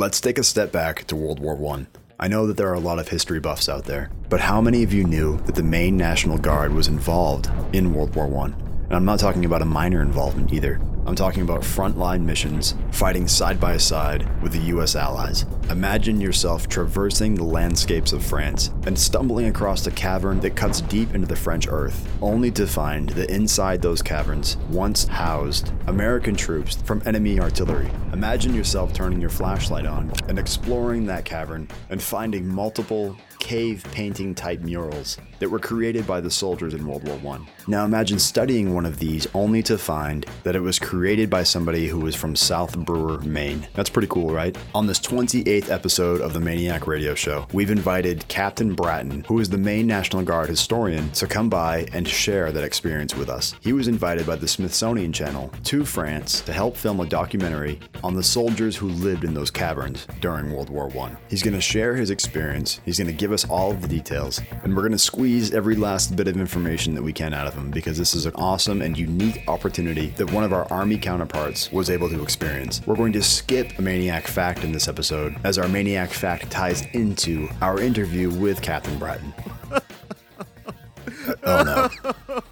Let's take a step back to World War I. I know that there are a lot of history buffs out there, but how many of you knew that the Maine National Guard was involved in World War I? And I'm not talking about a minor involvement either. I'm talking about frontline missions, fighting side by side with the US allies. Imagine yourself traversing the landscapes of France and stumbling across a cavern that cuts deep into the French earth, only to find that inside those caverns once housed American troops from enemy artillery. Imagine yourself turning your flashlight on and exploring that cavern and finding multiple cave painting type murals that were created by the soldiers in World War I. Now imagine studying one of these only to find that it was created by somebody who was from South Brewer, Maine. That's pretty cool, right? On this 28th episode of the MAINEiac Radio Show, we've invited Captain Bratten, who is the Maine National Guard historian, to come by and share that experience with us. He was invited by the Smithsonian Channel to France to help film a documentary on the soldiers who lived in those caverns during World War I. He's going to share his experience, he's going to give us all of the details, and we're going to squeeze every last bit of information that we can out of him because this is an awesome and unique opportunity that one of our Army counterparts was able to experience. We're going to skip a MAINEiac Fact in this episode as our MAINEiac Fact ties into our interview with Captain Bratten. oh no.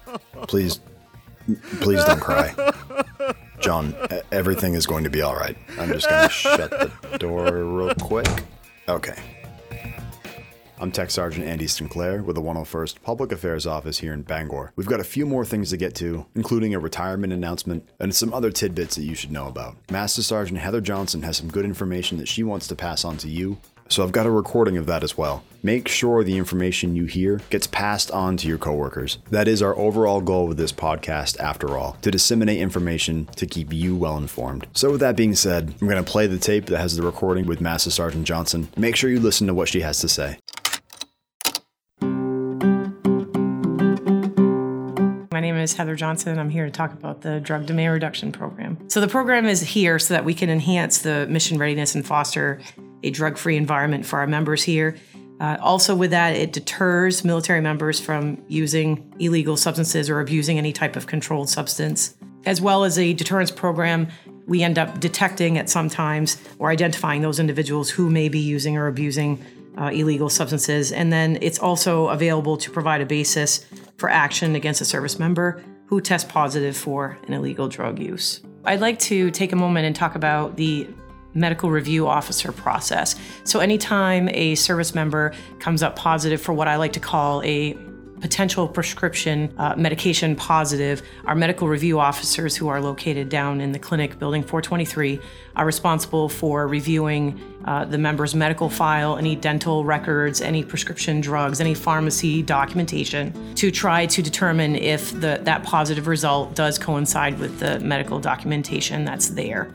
Please, please don't cry. John, everything is going to be all right. I'm just going to shut the door real quick. Okay. I'm Tech Sergeant Andy Sinclair with the 101st Public Affairs Office here in Bangor. We've got a few more things to get to, including a retirement announcement and some other tidbits that you should know about. Master Sergeant Heather Johnson has some good information that she wants to pass on to you, so I've got a recording of that as well. Make sure the information you hear gets passed on to your coworkers. That is our overall goal with this podcast, after all, to disseminate information to keep you well informed. So, with that being said, I'm going to play the tape that has the recording with Master Sergeant Johnson. Make sure you listen to what she has to say. Name is Heather Johnson. I'm here to talk about the Drug Demand Reduction Program. So, the program is here so that we can enhance the mission readiness and foster a drug free environment for our members here. Uh, also, with that, it deters military members from using illegal substances or abusing any type of controlled substance. As well as a deterrence program, we end up detecting at some times or identifying those individuals who may be using or abusing uh, illegal substances. And then it's also available to provide a basis for action against a service member who tests positive for an illegal drug use. I'd like to take a moment and talk about the medical review officer process. So, anytime a service member comes up positive for what I like to call a potential prescription uh, medication positive, our medical review officers, who are located down in the clinic, building 423, are responsible for reviewing uh, the member's medical file, any dental records, any prescription drugs, any pharmacy documentation, to try to determine if the, that positive result does coincide with the medical documentation that's there.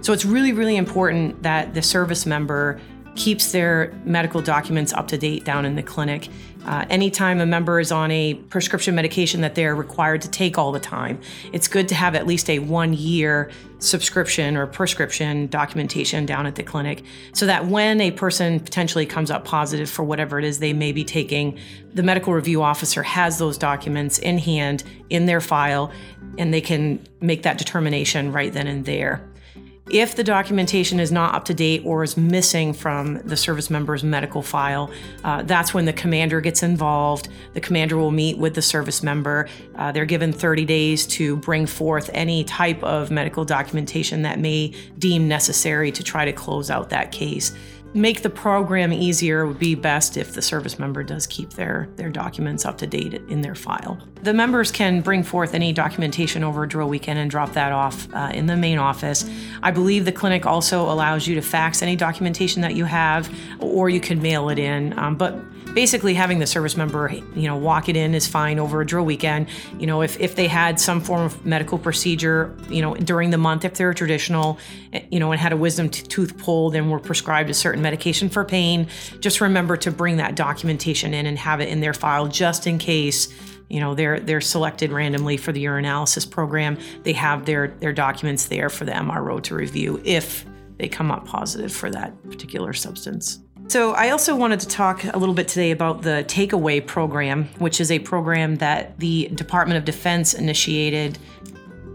So it's really, really important that the service member keeps their medical documents up to date down in the clinic. Uh, anytime a member is on a prescription medication that they're required to take all the time, it's good to have at least a one year subscription or prescription documentation down at the clinic so that when a person potentially comes up positive for whatever it is they may be taking, the medical review officer has those documents in hand in their file and they can make that determination right then and there. If the documentation is not up to date or is missing from the service member's medical file, uh, that's when the commander gets involved. The commander will meet with the service member. Uh, they're given 30 days to bring forth any type of medical documentation that may deem necessary to try to close out that case make the program easier would be best if the service member does keep their, their documents up to date in their file. The members can bring forth any documentation over a drill weekend and drop that off uh, in the main office. I believe the clinic also allows you to fax any documentation that you have, or you can mail it in. Um, but basically having the service member you know walk it in is fine over a drill weekend. You know if, if they had some form of medical procedure you know during the month if they're traditional eh, you know and had a wisdom t- tooth pulled and were prescribed a certain medication for pain just remember to bring that documentation in and have it in their file just in case you know they're they're selected randomly for the urinalysis program. They have their their documents there for the mro to review if they come up positive for that particular substance so, I also wanted to talk a little bit today about the Takeaway Program, which is a program that the Department of Defense initiated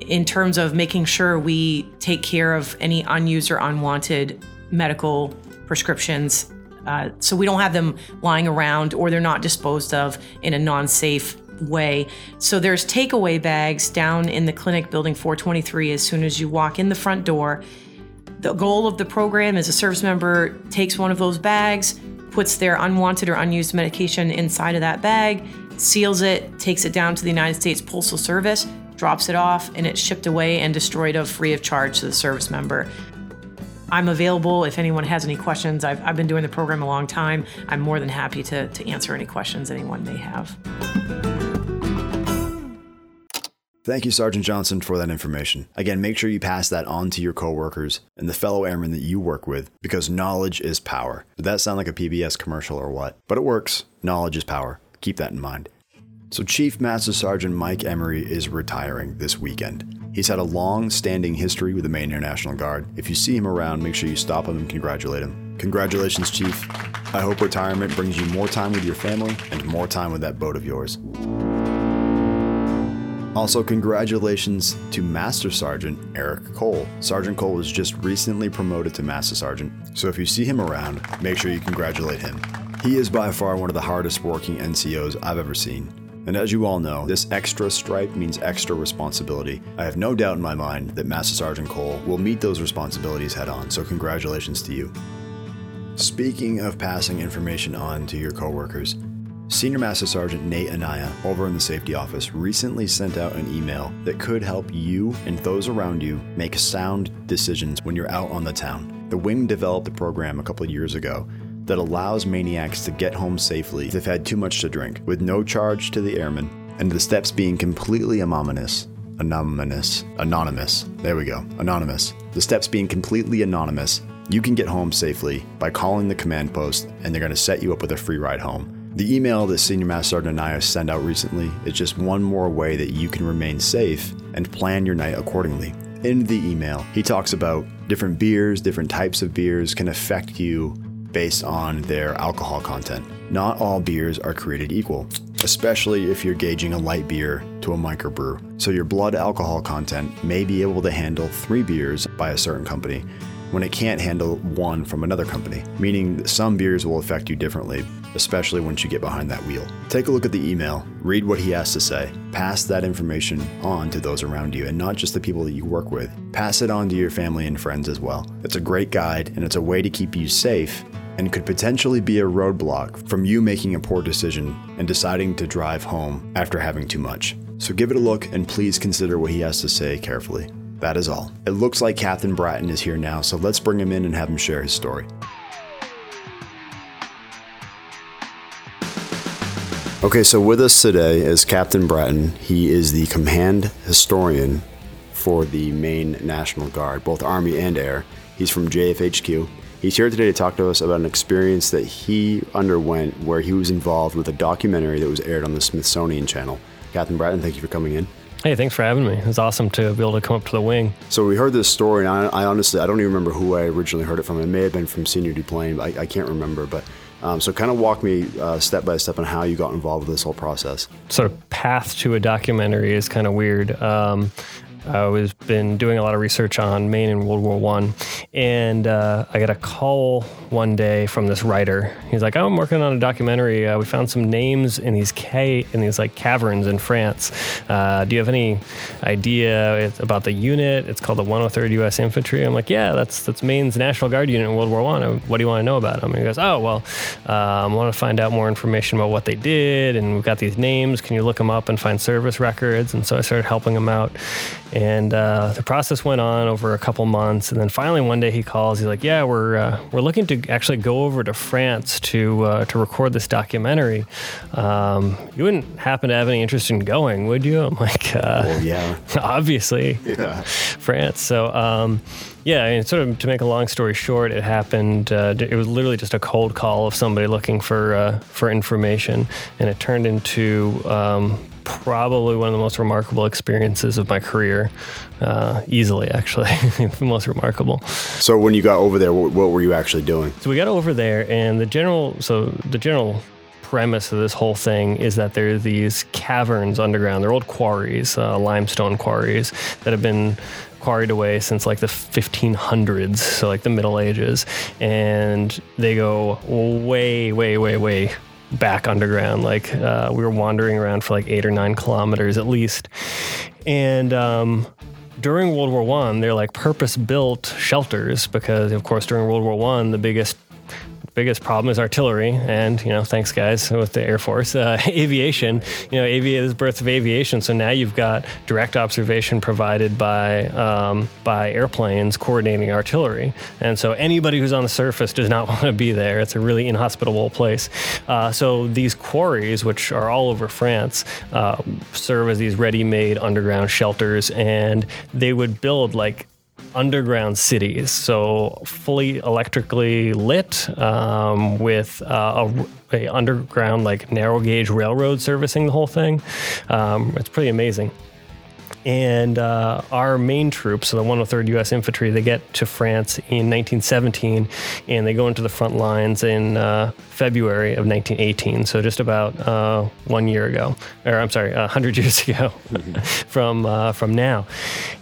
in terms of making sure we take care of any unused or unwanted medical prescriptions. Uh, so we don't have them lying around or they're not disposed of in a non safe way. So there's takeaway bags down in the clinic building 423 as soon as you walk in the front door. The goal of the program is a service member takes one of those bags, puts their unwanted or unused medication inside of that bag, seals it, takes it down to the United States Postal Service, drops it off, and it's shipped away and destroyed of free of charge to the service member. I'm available if anyone has any questions. I've, I've been doing the program a long time. I'm more than happy to, to answer any questions anyone may have. Thank you, Sergeant Johnson, for that information. Again, make sure you pass that on to your coworkers and the fellow airmen that you work with because knowledge is power. Did that sound like a PBS commercial or what? But it works. Knowledge is power. Keep that in mind. So, Chief Master Sergeant Mike Emery is retiring this weekend. He's had a long standing history with the Maine Air National Guard. If you see him around, make sure you stop him and congratulate him. Congratulations, Chief. I hope retirement brings you more time with your family and more time with that boat of yours. Also, congratulations to Master Sergeant Eric Cole. Sergeant Cole was just recently promoted to Master Sergeant, so if you see him around, make sure you congratulate him. He is by far one of the hardest working NCOs I've ever seen. And as you all know, this extra stripe means extra responsibility. I have no doubt in my mind that Master Sergeant Cole will meet those responsibilities head on, so congratulations to you. Speaking of passing information on to your coworkers, Senior Master Sergeant Nate Anaya over in the safety office recently sent out an email that could help you and those around you make sound decisions when you're out on the town. The wing developed a program a couple years ago that allows maniacs to get home safely if they've had too much to drink, with no charge to the airmen, and the steps being completely anonymous. Anonymous. Anonymous. There we go. Anonymous. The steps being completely anonymous. You can get home safely by calling the command post, and they're going to set you up with a free ride home. The email that Senior Master Sergeant Anaya sent out recently is just one more way that you can remain safe and plan your night accordingly. In the email, he talks about different beers, different types of beers can affect you based on their alcohol content. Not all beers are created equal, especially if you're gauging a light beer to a microbrew. So your blood alcohol content may be able to handle three beers by a certain company when it can't handle one from another company, meaning some beers will affect you differently, especially once you get behind that wheel. Take a look at the email, read what he has to say, pass that information on to those around you, and not just the people that you work with. Pass it on to your family and friends as well. It's a great guide, and it's a way to keep you safe and could potentially be a roadblock from you making a poor decision and deciding to drive home after having too much. So give it a look and please consider what he has to say carefully. That is all. It looks like Captain Bratten is here now, so let's bring him in and have him share his story. Okay, so with us today is Captain Bratten. He is the command historian for the Maine National Guard, both Army and Air. He's from JFHQ. He's here today to talk to us about an experience that he underwent where he was involved with a documentary that was aired on the Smithsonian Channel. Captain Bratten, thank you for coming in. Hey, thanks for having me. It was awesome to be able to come up to the wing. So we heard this story, and I, I honestly I don't even remember who I originally heard it from. It may have been from Senior Duplain, I, I can't remember. But um, so kind of walk me uh, step by step on how you got involved with this whole process. Sort of path to a documentary is kind of weird. Um, I was been doing a lot of research on Maine in World War One, and uh, I got a call one day from this writer. He's like, oh, "I'm working on a documentary. Uh, we found some names in these ca- in these like caverns in France. Uh, do you have any idea about the unit? It's called the 103rd U.S. Infantry." I'm like, "Yeah, that's that's Maine's National Guard unit in World War One. Uh, what do you want to know about them?" And he goes, "Oh, well, um, I want to find out more information about what they did, and we've got these names. Can you look them up and find service records?" And so I started helping him out. And uh, the process went on over a couple months, and then finally one day he calls. He's like, "Yeah, we're uh, we're looking to actually go over to France to uh, to record this documentary. Um, you wouldn't happen to have any interest in going, would you?" I'm like, uh, well, "Yeah, obviously, yeah. France." So. Um, yeah, I mean, sort of to make a long story short, it happened. Uh, it was literally just a cold call of somebody looking for uh, for information, and it turned into um, probably one of the most remarkable experiences of my career. Uh, easily, actually, the most remarkable. So, when you got over there, what, what were you actually doing? So we got over there, and the general, so the general premise of this whole thing is that there are these caverns underground. They're old quarries, uh, limestone quarries that have been quarried away since like the 1500s, so like the Middle Ages, and they go way, way, way, way back underground. Like uh, we were wandering around for like eight or nine kilometers at least, and um, during World War One, they're like purpose-built shelters because, of course, during World War One, the biggest biggest problem is artillery, and you know, thanks guys with the Air Force, uh, aviation. You know, aviation is birth of aviation. So now you've got direct observation provided by um, by airplanes coordinating artillery, and so anybody who's on the surface does not want to be there. It's a really inhospitable place. Uh, so these quarries, which are all over France, uh, serve as these ready-made underground shelters, and they would build like underground cities, so fully electrically lit um, with uh, a, a, underground like narrow gauge railroad servicing the whole thing. Um, it's pretty amazing. And uh, our Maine troops, so the 103rd U.S. Infantry, they get to France in 1917, and they go into the front lines in uh, February of 1918. So just about uh, one year ago, or I'm sorry, hundred years ago, from uh, from now.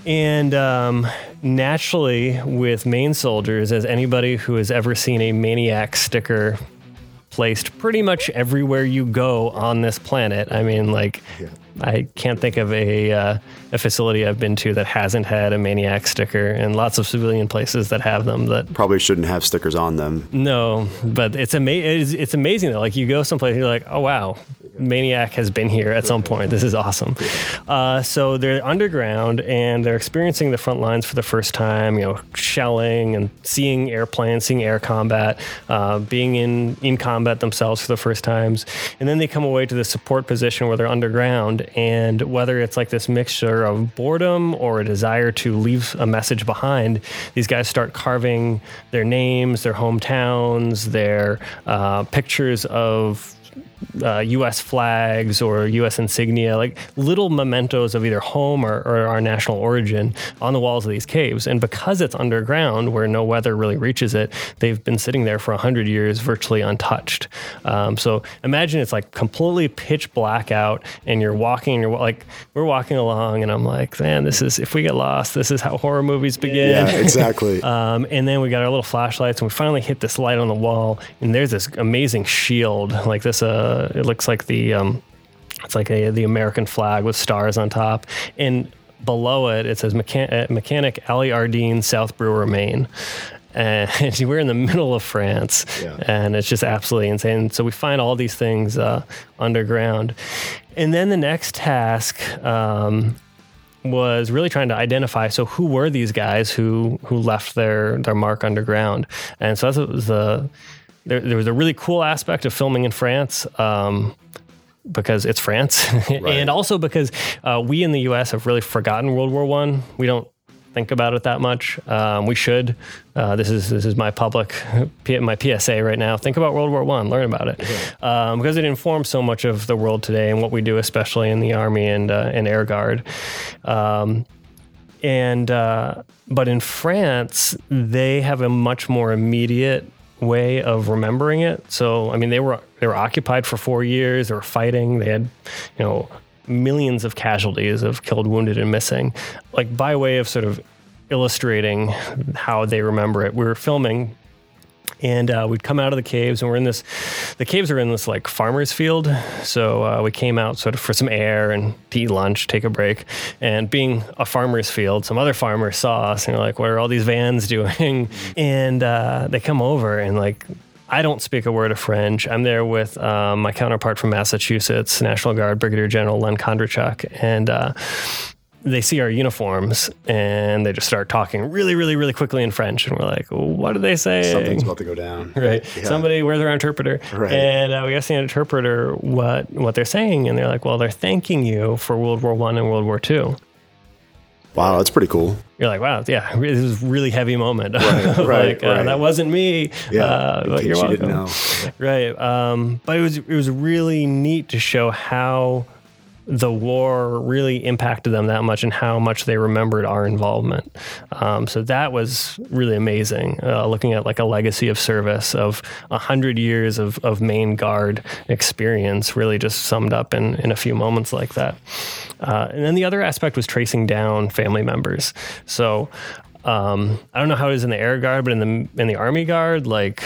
And um, naturally, with Maine soldiers, as anybody who has ever seen a maniac sticker placed pretty much everywhere you go on this planet. I mean, like, yeah. I can't think of a uh, a facility I've been to that hasn't had a maniac sticker, and lots of civilian places that have them. That probably shouldn't have stickers on them. No, but it's ama- it's, it's amazing that Like you go someplace, and you're like, oh wow, maniac has been here at some point. This is awesome. Uh, so they're underground and they're experiencing the front lines for the first time. You know, shelling and seeing airplanes, seeing air combat, uh, being in in combat themselves for the first times, and then they come away to the support position where they're underground and whether it's like this mixture of boredom or a desire to leave a message behind, these guys start carving their names, their hometowns, their uh, pictures of uh, U.S. flags or U.S. insignia, like little mementos of either home or, or, our national origin on the walls of these caves. And because it's underground, where no weather really reaches it, they've been sitting there for hundred years, virtually untouched. Um, so imagine it's like completely pitch black out, and you're walking, and you're like, we're walking along, and I'm like, man, this is if we get lost, this is how horror movies begin. Yeah, exactly. um, and then we got our little flashlights, and we finally hit this light on the wall, and there's this amazing shield, like this. Uh, it looks like the um, it's like a, the American flag with stars on top, and below it it says Mechan- uh, Mechanic Ali Ardeen, South Brewer, Maine. And we're in the middle of France, yeah. and it's just absolutely insane. So we find all these things uh, underground, and then the next task um, was really trying to identify. So who were these guys who who left their their mark underground? And so that was the there, there was a really cool aspect of filming in France. Um, because it's France, right. and also because uh, we in the U.S. have really forgotten World War One. We don't think about it that much. Um, we should. Uh, this is this is my public my PSA right now. Think about World War One. Learn about it um, because it informs so much of the world today and what we do, especially in the Army and uh, and Air Guard. Um, and uh, but in France, they have a much more immediate way of remembering it. So I mean, they were they were occupied for four years. They were fighting. They had, you know, millions of casualties of killed, wounded, and missing. Like by way of sort of illustrating how they remember it, we were filming and uh, we'd come out of the caves and we're in this the caves are in this like farmer's field. So uh, we came out sort of for some air and to eat lunch take a break. And being a farmer's field some other farmers saw us and they're like what are all these vans doing? And uh, they come over and like I don't speak a word of French. I'm there with um, my counterpart from Massachusetts, National Guard Brigadier General Len Kondratiuk, and uh, they see our uniforms and they just start talking really, really, really quickly in French. And we're like, what are they saying? Something's about to go down. Right. Yeah. Somebody, where's our interpreter? Right. And uh, we asked the interpreter what, what they're saying. And they're like, well, they're thanking you for World War One and World War Two. Wow, that's pretty cool. You're like, wow, yeah, this is really heavy moment. Right, right, like, uh, That wasn't me. Yeah, uh, you're welcome. You right. Um, but it was it was really neat to show how the war really impacted them that much and how much they remembered our involvement. Um, so that was really amazing. Uh, looking at like a legacy of service of a hundred years of, of Maine Guard experience, really just summed up in in a few moments like that. Uh, and then the other aspect was tracing down family members. So um, I don't know how it is in the Air Guard, but in the in the Army Guard, like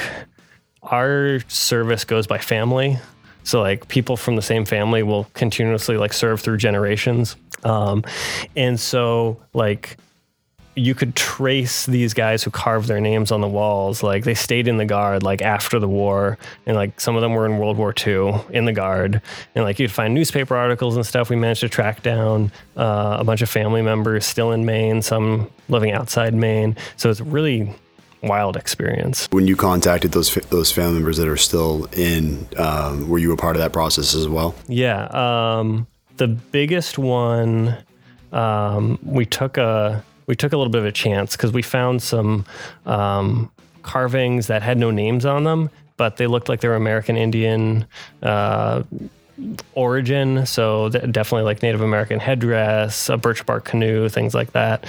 our service goes by family. So like people from the same family will continuously like serve through generations. Um, and so like you could trace these guys who carved their names on the walls. Like they stayed in the guard like after the war, and like some of them were in World War II in the guard. And like you'd find newspaper articles and stuff. We managed to track down uh, a bunch of family members still in Maine, some living outside Maine. So it's really wild experience. When you contacted those those family members that are still in, um, were you a part of that process as well? Yeah, um, the biggest one um, we took a we took a little bit of a chance because we found some um, carvings that had no names on them, but they looked like they were American Indian. Uh, origin so definitely like native american headdress a birch bark canoe things like that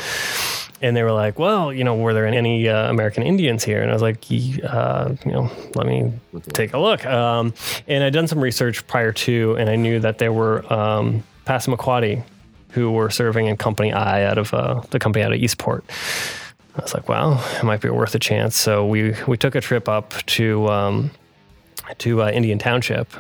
and they were like, "Well, you know, were there any uh, American Indians here?" And I was like, uh, "You know, let me take a look." Um, and I'd done some research prior to, and I knew that there were um, Passamaquoddy who were serving in Company I out of uh, the company out of Eastport. I was like, "Well, it might be worth a chance." So we we took a trip up to. Um, to uh, Indian Township,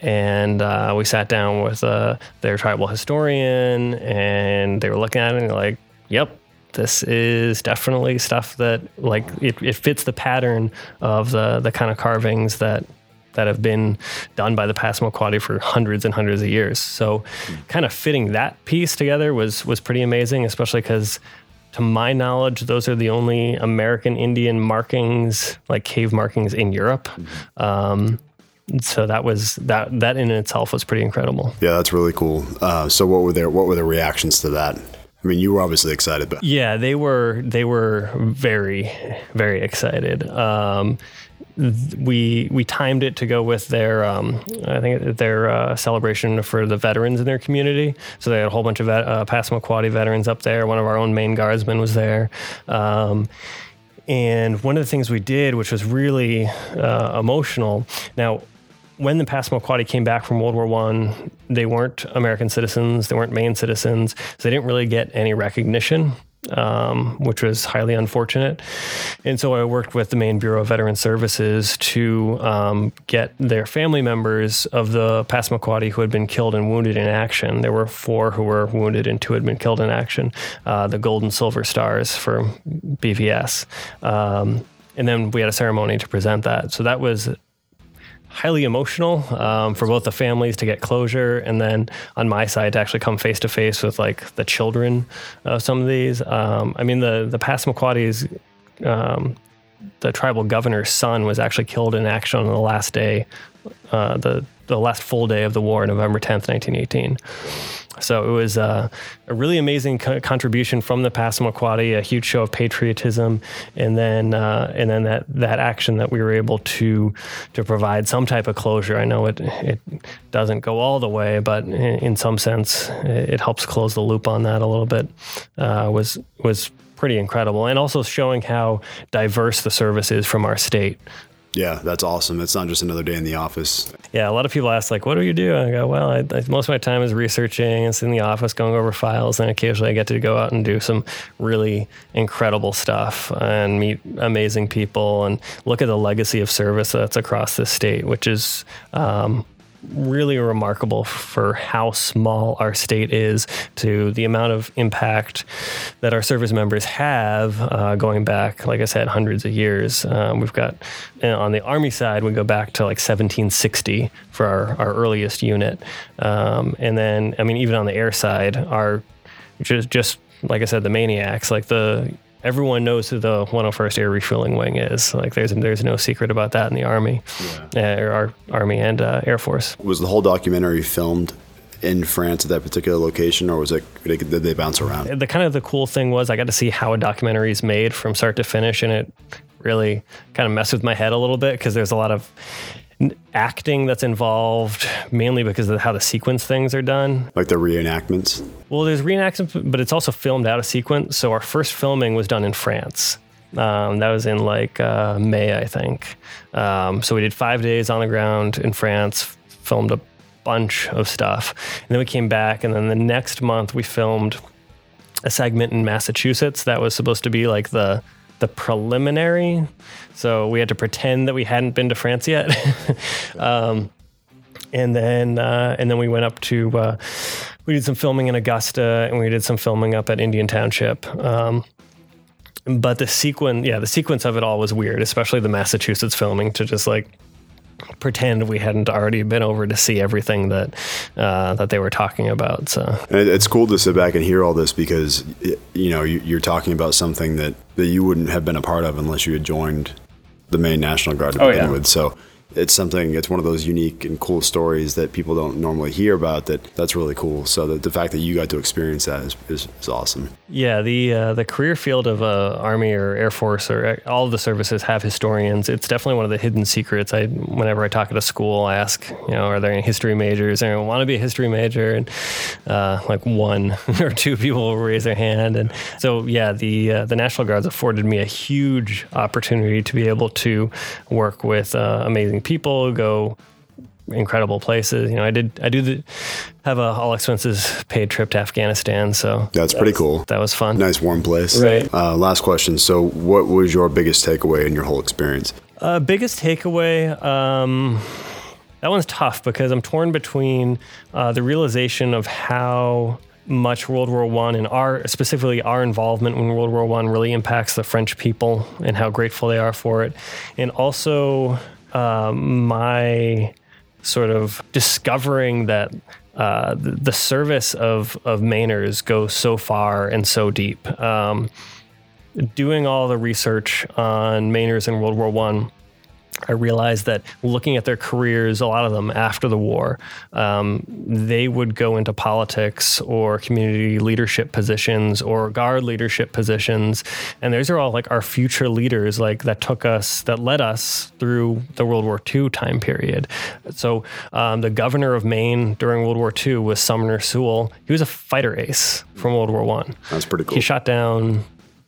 and uh, we sat down with uh, their tribal historian, and they were looking at it and like, "Yep, this is definitely stuff that like it, it fits the pattern of the the kind of carvings that that have been done by the Passamaquoddy for hundreds and hundreds of years. So, kind of fitting that piece together was was pretty amazing, especially because, to my knowledge, those are the only American Indian markings, like cave markings, in Europe. Um, so that was that that in itself was pretty incredible. Yeah, that's really cool. Uh, so, what were their what were the reactions to that? I mean, you were obviously excited, but yeah, they were. They were very, very excited. Um, we we timed it to go with their um, I think their uh, celebration for the veterans in their community. So they had a whole bunch of vet, uh, Passamaquoddy veterans up there. One of our own Maine guardsmen was there. Um, and one of the things we did, which was really uh, emotional. Now, when the Passamaquoddy came back from World War One, they weren't American citizens, they weren't Maine citizens, so they didn't really get any recognition. Um, which was highly unfortunate. And so I worked with the Maine Bureau of Veteran Services to um, get their family members of the Passamaquoddy who had been killed and wounded in action. There were four who were wounded and two had been killed in action. Uh, the Gold and Silver Stars for BVS. Um, and then we had a ceremony to present that. So that was highly emotional um, for both the families to get closure and then on my side to actually come face to face with like the children of some of these. Um, I mean, the the Passamaquoddy's um, the tribal governor's son was actually killed in action on the last day, uh, the the last full day of the war, November tenth, nineteen eighteen. So it was uh, a really amazing co- contribution from the Passamaquoddy, a huge show of patriotism, and then uh, and then that that action that we were able to to provide some type of closure. I know it it doesn't go all the way, but in, in some sense, it, helps close the loop on that a little bit. Uh, was was pretty incredible, and also showing how diverse the service is from our state. Yeah, that's awesome. It's not just another day in the office. Yeah, a lot of people ask like, "What do you do?" I go, "Well, I, I, most of my time is researching. It's in the office, going over files, and occasionally I get to go out and do some really incredible stuff and meet amazing people and look at the legacy of service that's across the state, which is um, really remarkable for how small our state is to the amount of impact that our service members have uh, going back, like I said, hundreds of years. Um, we've got on the Army side, we go back to like 1760 for our, our earliest unit. Um, and then, I mean, even on the air side, our just, just like I said, the maniacs, like the everyone knows who the 101st Air Refueling Wing is. Like there's there's no secret about that in the Army, yeah. uh, our Army and uh, Air Force. Was the whole documentary filmed in France at that particular location, or was it did they bounce around? The kind of the cool thing was I got to see how a documentary is made from start to finish, and it really kind of messed with my head a little bit because there's a lot of acting that's involved mainly because of how the sequence things are done. Like the reenactments? Well, there's reenactments, but it's also filmed out of sequence. So our first filming was done in France. Um, that was in like uh, May, I think. Um, so we did five days on the ground in France, filmed a bunch of stuff. And then we came back, and then the next month we filmed a segment in Massachusetts that was supposed to be like the the preliminary. So we had to pretend that we hadn't been to France yet. um, and then uh, and then we went up to uh, we did some filming in Augusta and we did some filming up at Indian Township. Um, but the sequence, yeah, the sequence of it all was weird, especially the Massachusetts filming to just like pretend we hadn't already been over to see everything that uh, that they were talking about. So it's cool to sit back and hear all this because you know you're talking about something that that you wouldn't have been a part of unless you had joined the Maine National Guard to oh, begin yeah. with. So it's something it's one of those unique and cool stories that people don't normally hear about that that's really cool. So that the fact that you got to experience that is, is, is awesome. Yeah the uh, the career field of uh, army or air force or uh, all of the services have historians. It's definitely one of the hidden secrets. I whenever i talk at a school i ask you know are there any history majors? And want to be a history major. And uh, like one or two people will raise their hand. And so yeah the uh, the national guards afforded me a huge opportunity to be able to work with uh, amazing people, go incredible places. You know, I did I do the, have a all expenses paid trip to Afghanistan, so that's that pretty was, cool. That was fun. Nice warm place. Right. Uh, last question. So, what was your biggest takeaway in your whole experience? Uh, biggest takeaway. Um, that one's tough because I'm torn between uh, the realization of how much World War One and our specifically our involvement in World War One really impacts the French people and how grateful they are for it, and also um, my sort of discovering that uh, the, service of of Mainers goes so far and so deep. Um, doing all the research on Mainers in World War One I realized that looking at their careers, a lot of them after the war, um, they would go into politics or community leadership positions or guard leadership positions, and those are all like our future leaders, like that took us, that led us through the World War II time period. So um, the governor of Maine during World War II was Sumner Sewall. He was a fighter ace from World War One. That's pretty cool. He shot down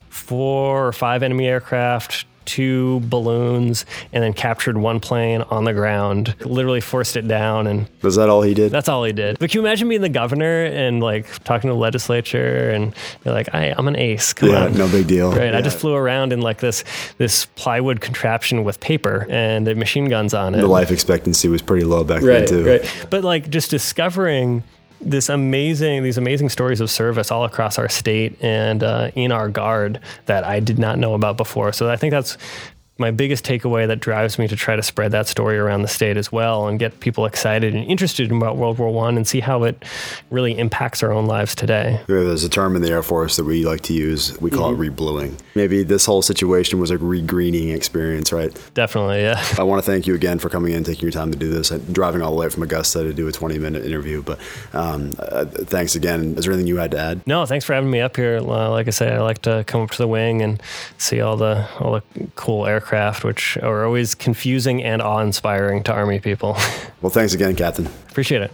four or five enemy aircraft two balloons and then captured one plane on the ground, literally forced it down. And was that all he did? That's all he did. But can you imagine being the governor and like talking to the legislature and you're like, I, I'm an ace. Come yeah, on. no big deal. Right. Yeah. I just flew around in like this this plywood contraption with paper and the machine guns on it. The life expectancy was pretty low back right, then too. Right. But like just discovering this amazing these amazing stories of service all across our state and uh, in our guard that I did not know about before. So I think that's my biggest takeaway that drives me to try to spread that story around the state as well and get people excited and interested in about World War One and see how it really impacts our own lives today. There's a term in the Air Force that we like to use. We call mm-hmm. it rebluing. Maybe this whole situation was a regreening experience, right? Definitely, yeah. I want to thank you again for coming in, taking your time to do this. I'm driving all the way from Augusta to do a 20 minute interview, but um, uh, thanks again. Is there anything you had to add? No, thanks for having me up here. Uh, like I said, I like to come up to the wing and see all the all the cool aircraft aircraft, which are always confusing and awe inspiring to Army people. well, thanks again, Captain. Appreciate it.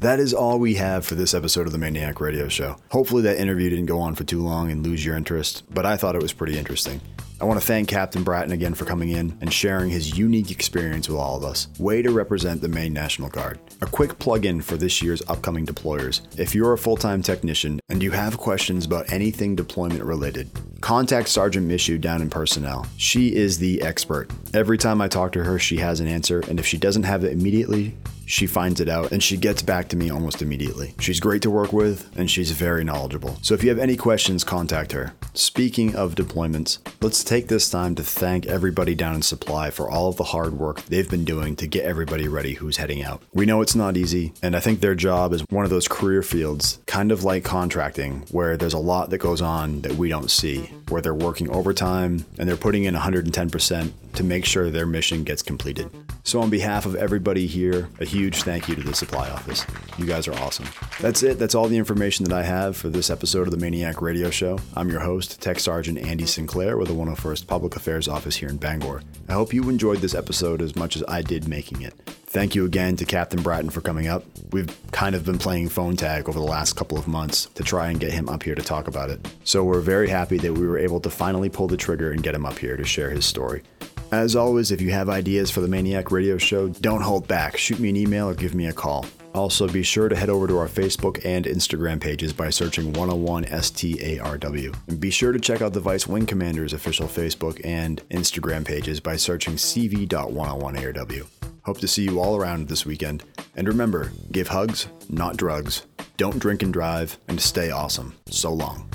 That is all we have for this episode of the MAINEiac Radio Show. Hopefully, that interview didn't go on for too long and lose your interest, but I thought it was pretty interesting. I want to thank Captain Bratten again for coming in and sharing his unique experience with all of us. Way to represent the Maine National Guard. A quick plug in for this year's upcoming deployers. If you're a full time technician and you have questions about anything deployment related, contact Sergeant Mishu down in personnel. She is the expert. Every time I talk to her, she has an answer, and if she doesn't have it immediately, she finds it out and she gets back to me almost immediately. She's great to work with and she's very knowledgeable. So if you have any questions, contact her. Speaking of deployments, let's take this time to thank everybody down in supply for all of the hard work they've been doing to get everybody ready who's heading out. We know it's not easy, and I think their job is one of those career fields, kind of like contracting, where there's a lot that goes on that we don't see. Where they're working overtime and they're putting in 110% to make sure their mission gets completed. So, on behalf of everybody here, a huge thank you to the supply office. You guys are awesome. That's it. That's all the information that I have for this episode of the MAINEiac Radio Show. I'm your host, Tech Sergeant Andy Sinclair with the 101st Public Affairs Office here in Bangor. I hope you enjoyed this episode as much as I did making it. Thank you again to Captain Bratten for coming up. We've kind of been playing phone tag over the last couple of months to try and get him up here to talk about it. So we're very happy that we were able to finally pull the trigger and get him up here to share his story. As always, if you have ideas for the MAINEiac Radio Show, don't hold back. Shoot me an email or give me a call. Also, be sure to head over to our Facebook and Instagram pages by searching 101 STARW. And be sure to check out the Vice Wing Commander's official Facebook and Instagram pages by searching CV.101ARW. Hope to see you all around this weekend. And remember, give hugs, not drugs. Don't drink and drive, and stay awesome. So long.